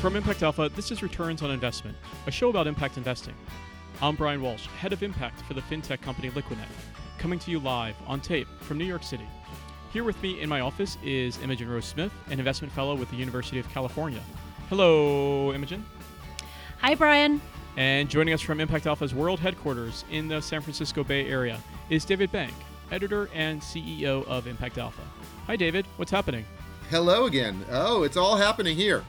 From Impact Alpha, this is Returns on Investment, a show about impact investing. I'm Brian Walsh, head of impact for the fintech company Liquidnet, coming to you live on tape from New York City. Here with me in my office is Imogen Rose Smith, an investment fellow with the University of California. Hello, Imogen. Hi, Brian. And joining us from Impact Alpha's world headquarters in the San Francisco Bay Area is David Bank, editor and CEO of Impact Alpha. Hi, David. What's happening? Hello again. Oh, it's all happening here.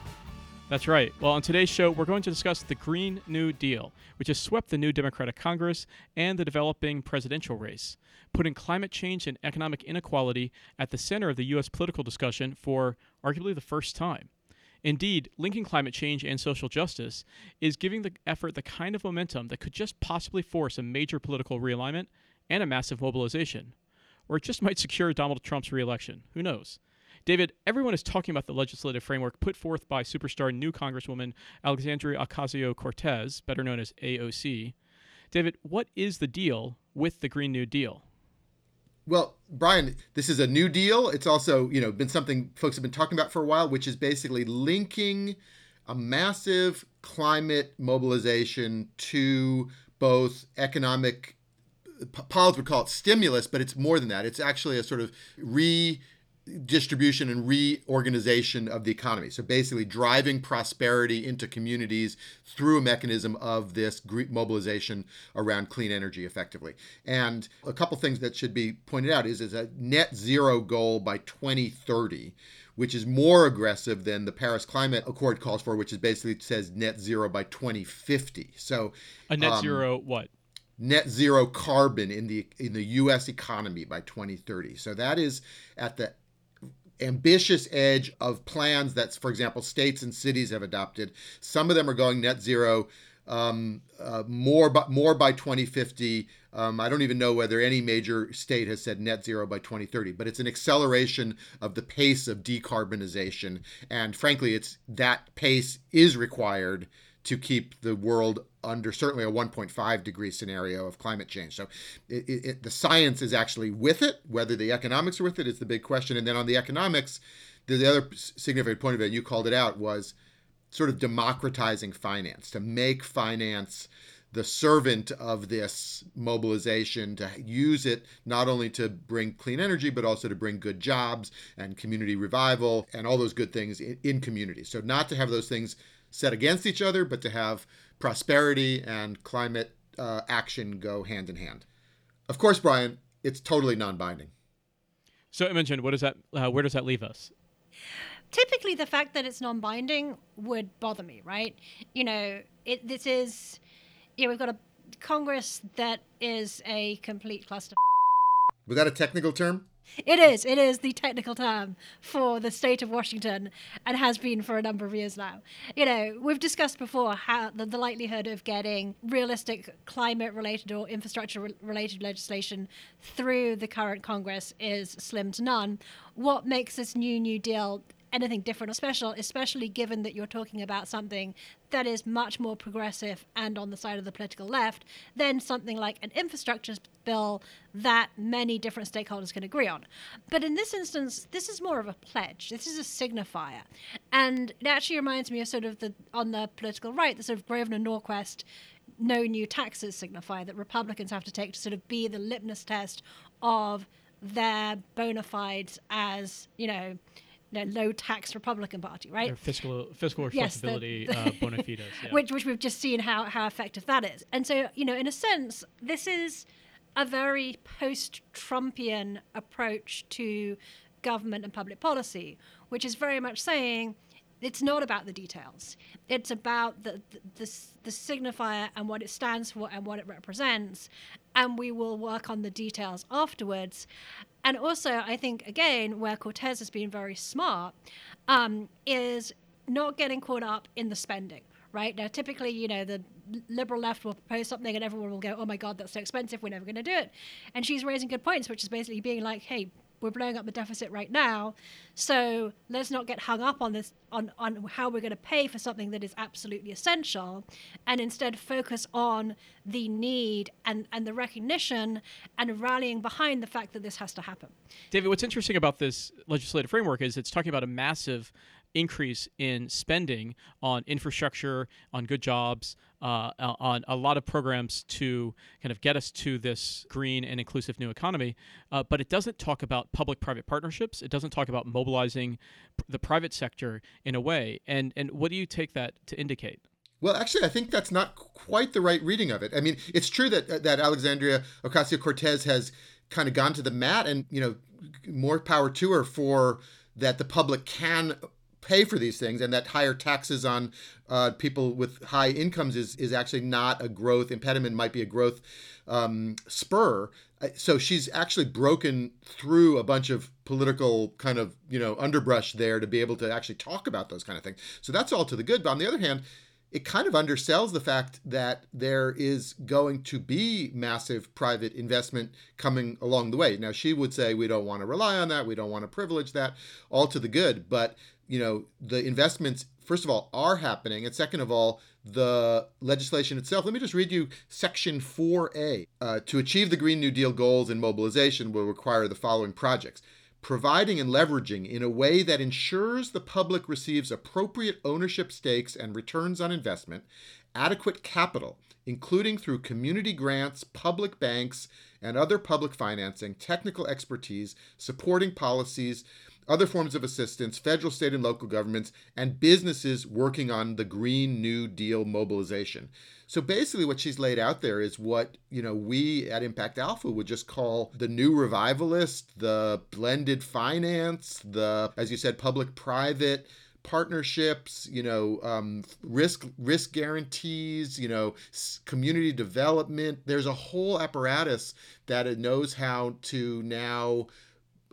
That's right. Well, on today's show, we're going to discuss the Green New Deal, which has swept the new Democratic Congress and the developing presidential race, putting climate change and economic inequality at the center of the U.S. political discussion for arguably the first time. Indeed, linking climate change and social justice is giving the effort the kind of momentum that could just possibly force a major political realignment and a massive mobilization. Or it just might secure Donald Trump's reelection. Who knows? David, everyone is talking about the legislative framework put forth by superstar new Congresswoman Alexandria Ocasio Cortez, better known as AOC. David, what is the deal with the Green New Deal? Well, Brian, this is a new deal. It's also, you know, been something folks have been talking about for a while, which is basically linking a massive climate mobilization to both economic Pauls would call it stimulus, but it's more than that. It's actually a sort of re distribution and reorganization of the economy. So basically, driving prosperity into communities through a mechanism of this mobilization around clean energy effectively. And a couple things that should be pointed out is, is a net zero goal by 2030 which is more aggressive than the Paris Climate Accord calls for, which is basically says net zero by 2050. So a net um, zero what? Net zero carbon in the in the U.S. economy by 2030. So that is at the ambitious edge of plans that, for example, states and cities have adopted. Some of them are going net zero. Um, uh, more, by, more by 2050. Um, I don't even know whether any major state has said net zero by 2030, but it's an acceleration of the pace of decarbonization. And frankly, it's that pace is required to keep the world under certainly a 1.5 degree scenario of climate change. So it, it, the science is actually with it. Whether the economics are with it is the big question. And then on the economics, the, the other significant point of it, and you called it out, was sort of democratizing finance, to make finance the servant of this mobilization to use it not only to bring clean energy but also to bring good jobs and community revival and all those good things in, in communities so not to have those things set against each other, but to have prosperity and climate uh, action go hand in hand. Of course, Brian, it's totally non-binding. So, Imogen, what does that? Uh, where does that leave us? Typically, the fact that it's non-binding would bother me, right? You know, it, this is, yeah, we've got a Congress that is a complete cluster. Was that a technical term? It is. It is the technical term for the state of Washington and has been for a number of years now. You know, we've discussed before how the, the likelihood of getting realistic climate related or infrastructure related legislation through the current Congress is slim to none. What makes this new New Deal anything different or special, especially given that you're talking about something that is much more progressive and on the side of the political left than something like an infrastructure bill that many different stakeholders can agree on. But in this instance, this is more of a pledge. This is a signifier. And it actually reminds me of sort of the on the political right, the sort of Grover Norquist no new taxes signifier that Republicans have to take to sort of be the litmus test of their bona fides as, you know, you know, low tax Republican Party, right? Their fiscal fiscal responsibility yes, the, the uh, bona fides, yeah. which which we've just seen how how effective that is. And so, you know, in a sense, this is a very post-Trumpian approach to government and public policy, which is very much saying it's not about the details. It's about the, the, the, the, signifier and what it stands for and what it represents. And we will work on the details afterwards. And also, I think, again, where Cortez has been very smart um, is not getting caught up in the spending. Right now, typically, you know, the liberal left will propose something and everyone will go, "Oh my God, that's so expensive. We're never going to do it." And she's raising good points, which is basically being like, "Hey, we're blowing up the deficit right now. So let's not get hung up on this on, on how we're going to pay for something that is absolutely essential and instead focus on the need and, and the recognition and rallying behind the fact that this has to happen. David, what's interesting about this legislative framework is it's talking about a massive increase in spending on infrastructure, on good jobs, uh, on a lot of programs to kind of get us to this green and inclusive new economy. Uh, but it doesn't talk about public private partnerships. It doesn't talk about mobilizing the private sector in a way. And, and what do you take that to indicate? Well, actually, I think that's not quite the right reading of it. I mean, it's true that that Alexandria Ocasio Cortez has kind of gone to the mat, and you know, more power to her for that. The public can pay for these things, and that higher taxes on uh, people with high incomes is is actually not a growth impediment. Might be a growth um, spur. So she's actually broken through a bunch of political kind of you know underbrush there to be able to actually talk about those kind of things. So that's all to the good. But on the other hand it kind of undersells the fact that there is going to be massive private investment coming along the way. Now, she would say we don't want to rely on that, we don't want to privilege that, all to the good. But, you know, the investments, first of all, are happening. And second of all, the legislation itself. Let me just read you Section 4A. Uh, to achieve the Green New Deal goals and mobilization will require the following projects providing and leveraging in a way that ensures the public receives appropriate ownership stakes and returns on investment, adequate capital, including through community grants, public banks, and other public financing, technical expertise, supporting policies, other forms of assistance, federal, state, and local governments, and businesses working on the Green New Deal mobilization. So basically, what she's laid out there is what you know we at Impact Alpha would just call the new revivalist, the blended finance, the as you said, public-private partnerships, you know, um, risk risk guarantees, you know, community development. There's a whole apparatus that it knows how to now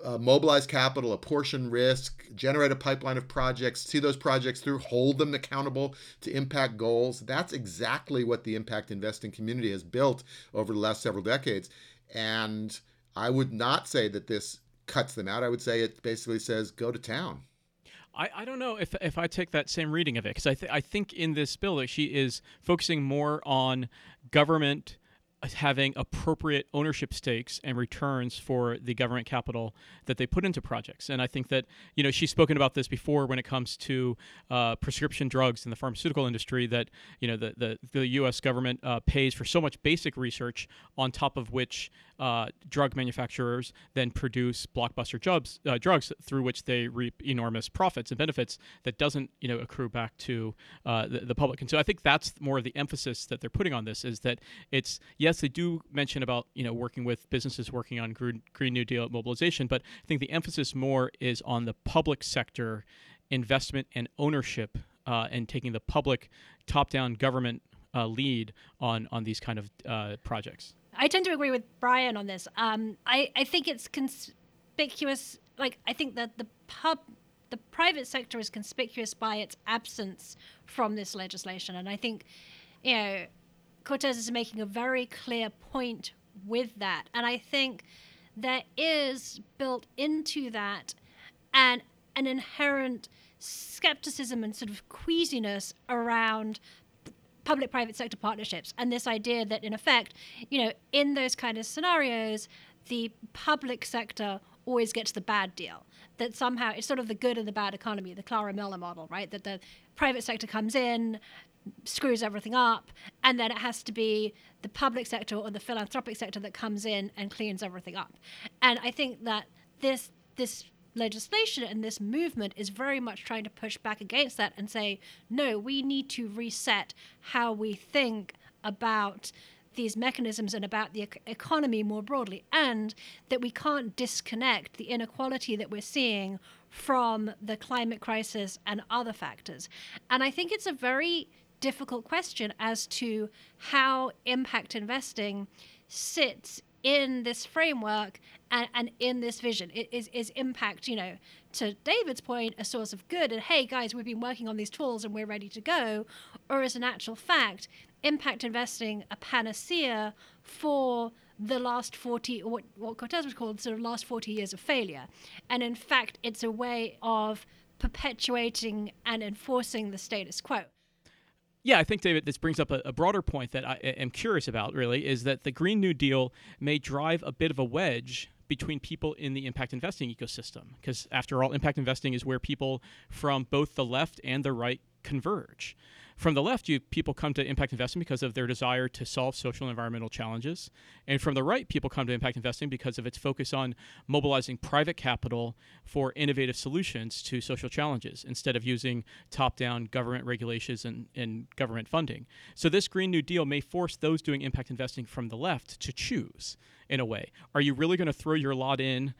uh, mobilize capital, apportion risk, generate a pipeline of projects, see those projects through, hold them accountable to impact goals. That's exactly what the impact investing community has built over the last several decades. And I would not say that this cuts them out. I would say it basically says go to town. I, I don't know if, if I take that same reading of it because I, th- I think in this bill that she is focusing more on government having appropriate ownership stakes and returns for the government capital that they put into projects. And I think that, you know, she's spoken about this before when it comes to uh, prescription drugs in the pharmaceutical industry that, you know, the, the, the U.S. government uh, pays for so much basic research on top of which uh, drug manufacturers then produce blockbuster jobs, uh, drugs through which they reap enormous profits and benefits that doesn't, you know, accrue back to uh, the, the public. And so I think that's more of the emphasis that they're putting on this is that it's, yes, they do mention about, you know, working with businesses working on Green, Green New Deal mobilization, but I think the emphasis more is on the public sector investment and ownership uh, and taking the public top-down government uh, lead on on these kind of uh, projects. I tend to agree with Brian on this. Um, I, I think it's conspicuous. Like, I think that the pub, the private sector is conspicuous by its absence from this legislation. And I think, you know, Cortez is making a very clear point with that. And I think there is built into that an, an inherent skepticism and sort of queasiness around public private sector partnerships. And this idea that in effect you know in those kind of scenarios the public sector always gets the bad deal. That somehow it's sort of the good and the bad economy the clara miller model right? That the private sector comes in screws everything up and then it has to be the public sector or the philanthropic sector that comes in and cleans everything up. And i think that this this legislation and this movement is very much trying to push back against that and say, no, we need to reset how we think about these mechanisms and about the economy more broadly, and that we can't disconnect the inequality that we're seeing from the climate crisis and other factors. And I think it's a very difficult question as to how impact investing sits in this framework and, and in this vision. It is, is impact you know to david's point a source of good and hey guys we've been working on these tools and we're ready to go or as an actual fact impact investing a panacea for the last 40 or what, what cortez was called sort of last 40 years of failure. And in fact it's a way of perpetuating and enforcing the status quo yeah, I think, David, this brings up a, a, broader point that I am curious about, really, is that the Green New Deal may drive a bit of a wedge between people in the impact investing ecosystem. Because after all, impact investing is where people from both the left and the right converge. From the left, you people come to impact investing because of their desire to solve social and environmental challenges, and from the right, people come to impact investing because of its focus on mobilizing private capital for innovative solutions to social challenges instead of using top-down government regulations and, and government funding. So this Green New Deal may force those doing impact investing from the left to choose in a way. Are you really going to throw your lot in?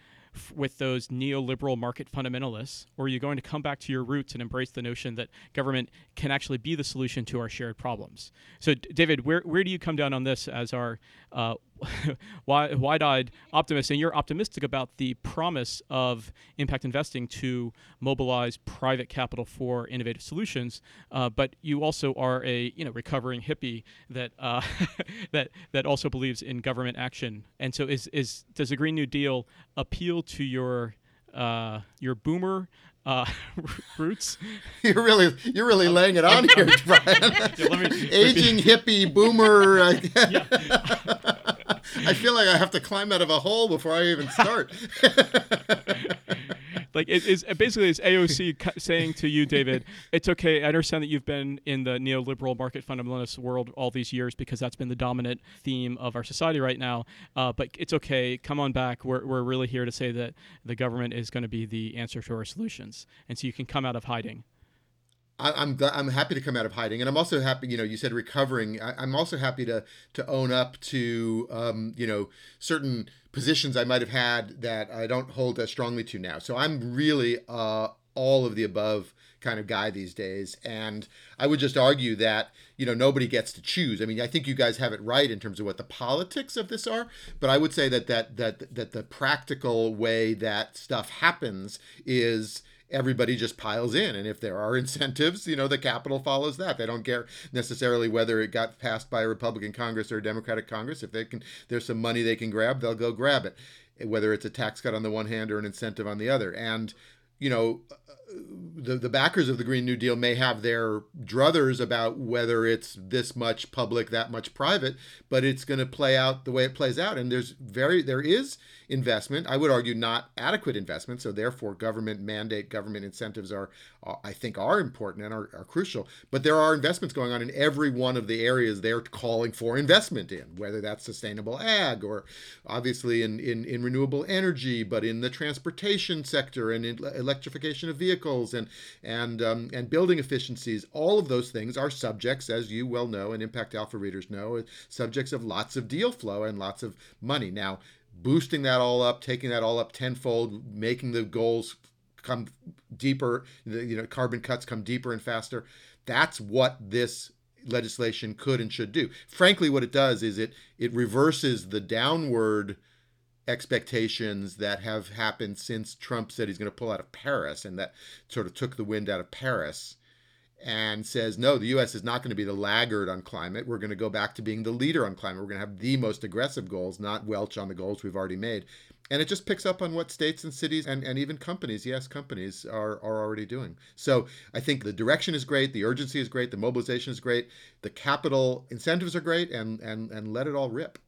With those neoliberal market fundamentalists, or are you going to come back to your roots and embrace the notion that government can actually be the solution to our shared problems? So, David, where, where do you come down on this as our uh, wide-eyed optimist, and you're optimistic about the promise of impact investing to mobilize private capital for innovative solutions, uh, but you also are a you know recovering hippie that uh, that that also believes in government action. And so, is is does the Green New Deal appeal to your uh, your boomer uh, roots. You're really you're really laying it on here, Brian. yeah, me, Aging hippie boomer. Uh, yeah. I feel like I have to climb out of a hole before I even start. like it is basically it's AOC saying to you, David, it's okay. I understand that you've been in the neoliberal market fundamentalist world all these years because that's been the dominant theme of our society right now. Uh, but it's okay. Come on back. We're, we're really here to say that the government is going to be the answer to our solutions, and so you can come out of hiding. I, am glad, I'm happy to come out of hiding, and I'm also happy. You know, you said recovering. I, am also happy to to own up to um, you know certain positions I might have had that I don't hold as strongly to now. So I'm really uh, all of the above kind of guy these days, and I would just argue that you know nobody gets to choose. I mean, I think you guys have it right in terms of what the politics of this are, but I would say that that that that the practical way that stuff happens is everybody just piles in. And if there are incentives, you know, the capital follows that. They don't care necessarily whether it got passed by a Republican Congress or a Democratic Congress. If they can, there's some money they can grab, they'll go grab it, whether it's a tax cut on the one hand or an incentive on the other. And you know, the the backers of the Green New Deal may have their druthers about whether it's this much public, that much private, but it's going to play out the way it plays out. And there's very there is investment. I would argue not adequate investment. So therefore, government mandate, government incentives are, I think, are important and are, are crucial. But there are investments going on in every one of the areas they're calling for investment in, whether that's sustainable ag or obviously in in, in renewable energy, but in the transportation sector and in electrification of vehicles and and um, and building efficiencies. All of those things are subjects, as you well know, and Impact Alpha readers know, subjects of lots of deal flow and lots of money. Now, boosting that all up, taking that all up tenfold, making the goals come deeper, you know, carbon cuts come deeper and faster. That's what this legislation could and should do. Frankly, what it does is it it reverses the downward expectations that have happened since Trump said he's going to pull out of Paris and that sort of took the wind out of Paris and says, no, the U.S. is not going to be the laggard on climate. We're going to go back to being the leader on climate. We're going to have the most aggressive goals, not welch on the goals we've already made. And it just picks up on what states and cities and, and even companies, yes, companies are, are already doing. So I think the direction is great, the urgency is great, the mobilization is great, the capital incentives are great, and and and let it all rip.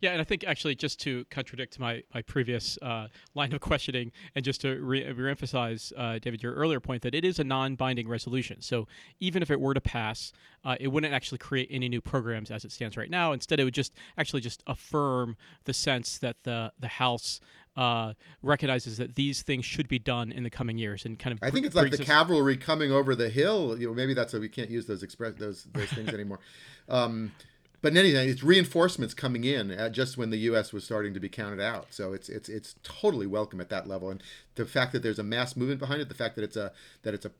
Yeah, and I think actually just to contradict my my previous uh, line of questioning, and just to re- reemphasize, uh, David, your earlier point that it is a non-binding resolution. So even if it were to pass, uh, it wouldn't actually create any new programs as it stands right now. Instead, it would just actually just affirm the sense that the the House uh, recognizes that these things should be done in the coming years and kind of. I think it's like the cavalry coming over the hill. You know, maybe that's why we can't use those express those those things anymore. Um, but in any event, it's reinforcements coming in just when the U.S. was starting to be counted out. So it's it's it's totally welcome at that level, and the fact that there's a mass movement behind it, the fact that it's a that it's a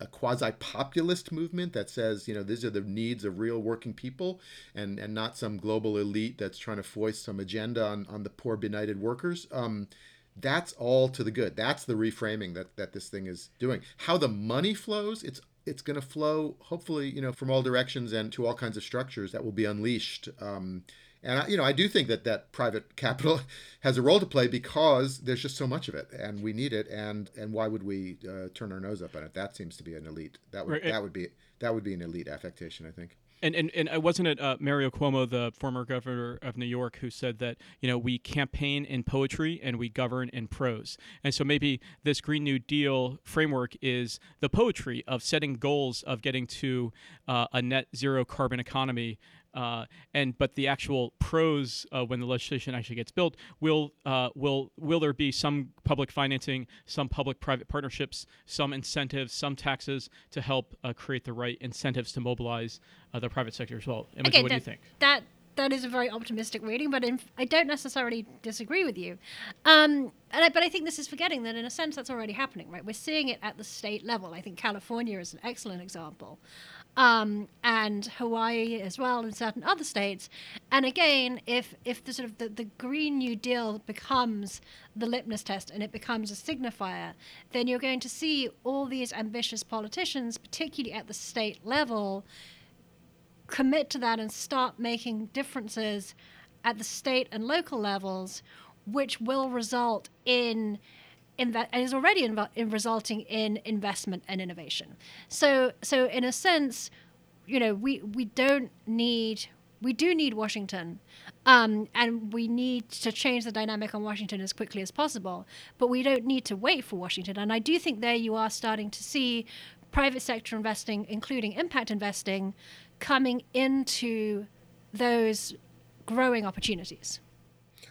a quasi populist movement that says you know these are the needs of real working people, and and not some global elite that's trying to foist some agenda on on the poor benighted workers. Um, that's all to the good. That's the reframing that that this thing is doing. How the money flows, it's it's going to flow, hopefully, you know, from all directions and to all kinds of structures that will be unleashed. Um, and I, you know, I do think that that private capital has a role to play because there's just so much of it, and we need it. And and why would we uh, turn our nose up at it? That seems to be an elite. That would right. that would be that would be an elite affectation, I think. And and and uh, wasn't it uh, Mario Cuomo, the former governor of New York, who said that you know we campaign in poetry and we govern in prose, and so maybe this Green New Deal framework is the poetry of setting goals of getting to uh, a net zero carbon economy uh, and but the actual prose uh, when the legislation actually gets built will uh, will will there be some public financing, some public-private partnerships, some incentives, some taxes to help uh, create the right incentives to mobilize uh, the private sector as well. Imogen, Again, what do you think? That that is a very optimistic reading, but I don't necessarily disagree with you. Um, I, but I think this is forgetting that in a sense that's already happening, right? We're seeing it at the state level. I think California is an excellent example, um, and Hawaii as well, and certain other states. And again, if if the sort of the, the Green New Deal becomes the litmus test and it becomes a signifier, then you're going to see all these ambitious politicians, particularly at the state level, commit to that and start making differences at the state and local levels, which will result in inve- and is already inv- in resulting in investment and innovation. So, so in a sense, you know, we we don't need we do need Washington, um, and we need to change the dynamic on Washington as quickly as possible. But we don't need to wait for Washington. And I do think there you are starting to see private sector investing, including impact investing, coming into those growing opportunities.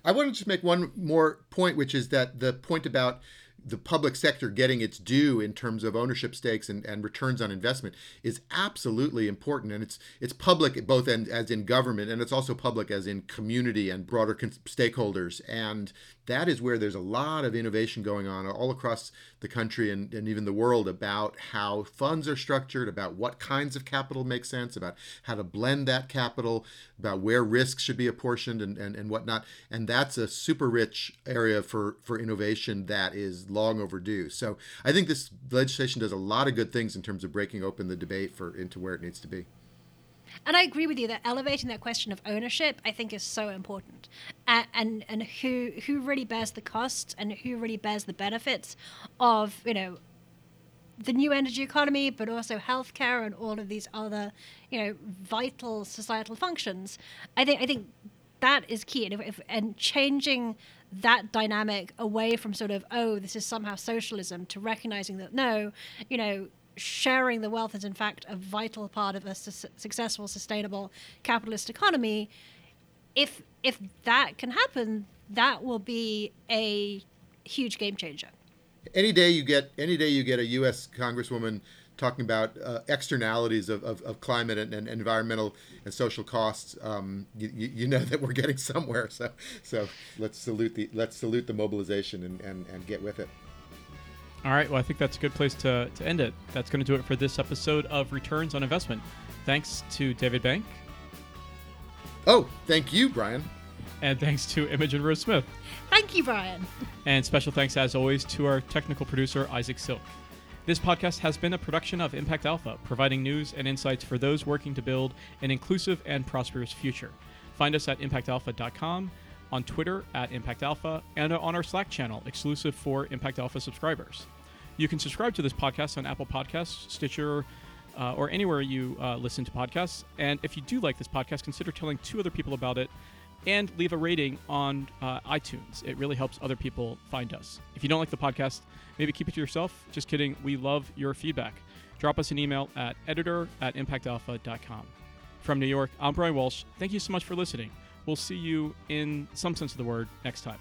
I want to just make one more point, which is that the point about the public sector getting its due in terms of ownership stakes and, and returns on investment is absolutely important and it's it's public both in, as in government and it's also public as in community and broader con- stakeholders and that is where there's a lot of innovation going on all across the country and, and even the world about how funds are structured about what kinds of capital make sense about how to blend that capital about where risks should be apportioned and, and, and whatnot and that's a super rich area for for innovation that is long overdue. So I think this legislation does a lot of good things in terms of breaking open the debate for into where it needs to be. And I agree with you that elevating that question of ownership, I think, is so important, and and, and who who really bears the costs and who really bears the benefits of you know the new energy economy, but also healthcare and all of these other you know vital societal functions. I think I think that is key, and, if, if, and changing that dynamic away from sort of oh this is somehow socialism to recognizing that no you know sharing the wealth is in fact a vital part of a su- successful sustainable capitalist economy if if that can happen that will be a huge game changer Any day you get any day you get a U.S. Congresswoman talking about uh, externalities of, of, of climate and, and environmental and social costs, um, you, you know that we're getting somewhere. So so let's salute the let's salute the mobilization and, and, and get with it. All right. Well, I think that's a good place to, to end it. That's going to do it for this episode of Returns on Investment. Thanks to David Bank, Oh, thank you, Brian. and thanks to Imogen Rose Smith. thank you brian And special thanks, as always, to our technical producer, Isaac Silk. This podcast has been a production of Impact Alpha, providing news and insights for those working to build an inclusive and prosperous future. Find us at impactalpha.com, on Twitter at Impact Alpha, and on our Slack channel, exclusive for Impact Alpha subscribers. You can subscribe to this podcast on Apple Podcasts, Stitcher, uh, or anywhere you uh, listen to podcasts. And if you do like this podcast, consider telling two other people about it and leave a rating on uh, iTunes. It really helps other people find us. If you don't like the podcast, maybe keep it to yourself. Just kidding. We love your feedback. Drop us an email at editor at impactalpha.com. From New York, I'm Brian Walsh. Thank you so much for listening. We'll see you in some sense of the word next time.